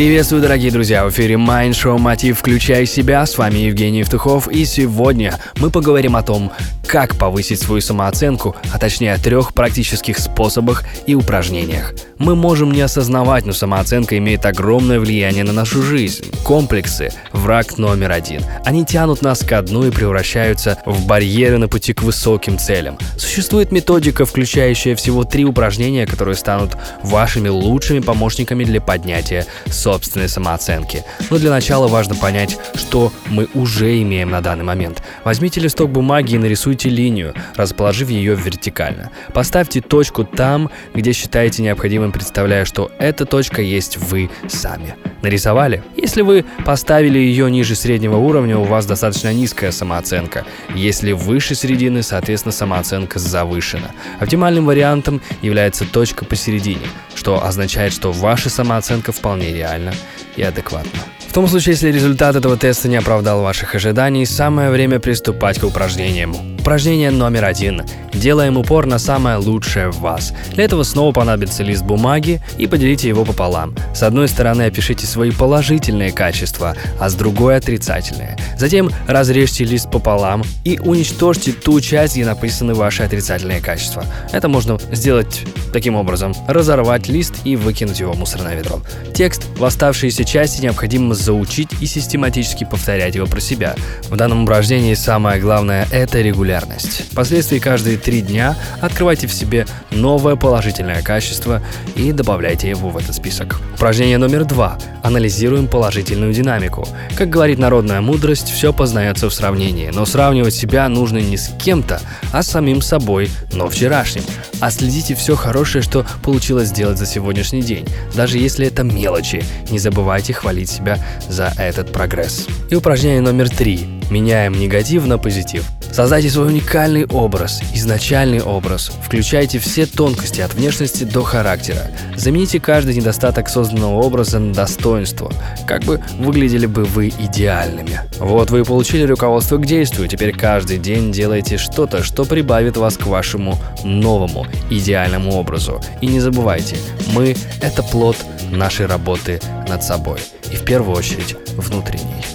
Приветствую, дорогие друзья! В эфире Mind Show Мотив «Включай себя». С вами Евгений Евтухов. И сегодня мы поговорим о том, как повысить свою самооценку, а точнее о трех практических способах и упражнениях. Мы можем не осознавать, но самооценка имеет огромное влияние на нашу жизнь. Комплексы – враг номер один. Они тянут нас ко дну и превращаются в барьеры на пути к высоким целям. Существует методика, включающая всего три упражнения, которые станут вашими лучшими помощниками для поднятия собственной самооценки. Но для начала важно понять, что мы уже имеем на данный момент. Возьмите листок бумаги и нарисуйте линию, расположив ее вертикально. Поставьте точку там, где считаете необходимым, представляя, что эта точка есть вы сами. Нарисовали? Если вы поставили ее ниже среднего уровня, у вас достаточно низкая самооценка. Если выше средины, соответственно, самооценка завышена. Оптимальным вариантом является точка посередине, что означает, что ваша самооценка вполне реальна и адекватна. В том случае, если результат этого теста не оправдал ваших ожиданий, самое время приступать к упражнениям. Упражнение номер один. Делаем упор на самое лучшее в вас. Для этого снова понадобится лист бумаги и поделите его пополам. С одной стороны опишите свои положительные качества, а с другой отрицательные. Затем разрежьте лист пополам и уничтожьте ту часть, где написаны ваши отрицательные качества. Это можно сделать таким образом. Разорвать лист и выкинуть его в мусорное ведро. Текст в оставшиеся части необходимо заучить и систематически повторять его про себя. В данном упражнении самое главное – это регулярность. Впоследствии каждые три дня открывайте в себе новое положительное качество и добавляйте его в этот список. Упражнение номер два. Анализируем положительную динамику. Как говорит народная мудрость, все познается в сравнении, но сравнивать себя нужно не с кем-то, а с самим собой, но вчерашним. А следите все хорошее, что получилось сделать за сегодняшний день. Даже если это мелочи, не забывайте хвалить себя за этот прогресс. И упражнение номер три. Меняем негатив на позитив. Создайте свой уникальный образ, изначальный образ. Включайте все тонкости от внешности до характера. Замените каждый недостаток созданного образа на достоинство. Как бы выглядели бы вы идеальными. Вот вы и получили руководство к действию. Теперь каждый день делайте что-то, что прибавит вас к вашему новому, идеальному образу. И не забывайте, мы – это плод нашей работы над собой. И в первую очередь внутренней.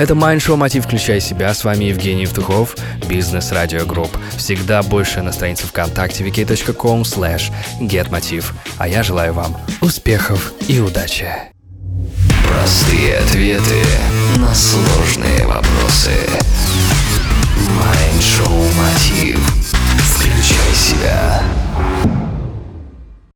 Это Майндшоу «Мотив. Включай себя». С вами Евгений Евтухов, Бизнес Радио Групп. Всегда больше на странице ВКонтакте vk.com slash getmotiv. А я желаю вам успехов и удачи. Простые ответы на сложные вопросы. Майншоу «Мотив».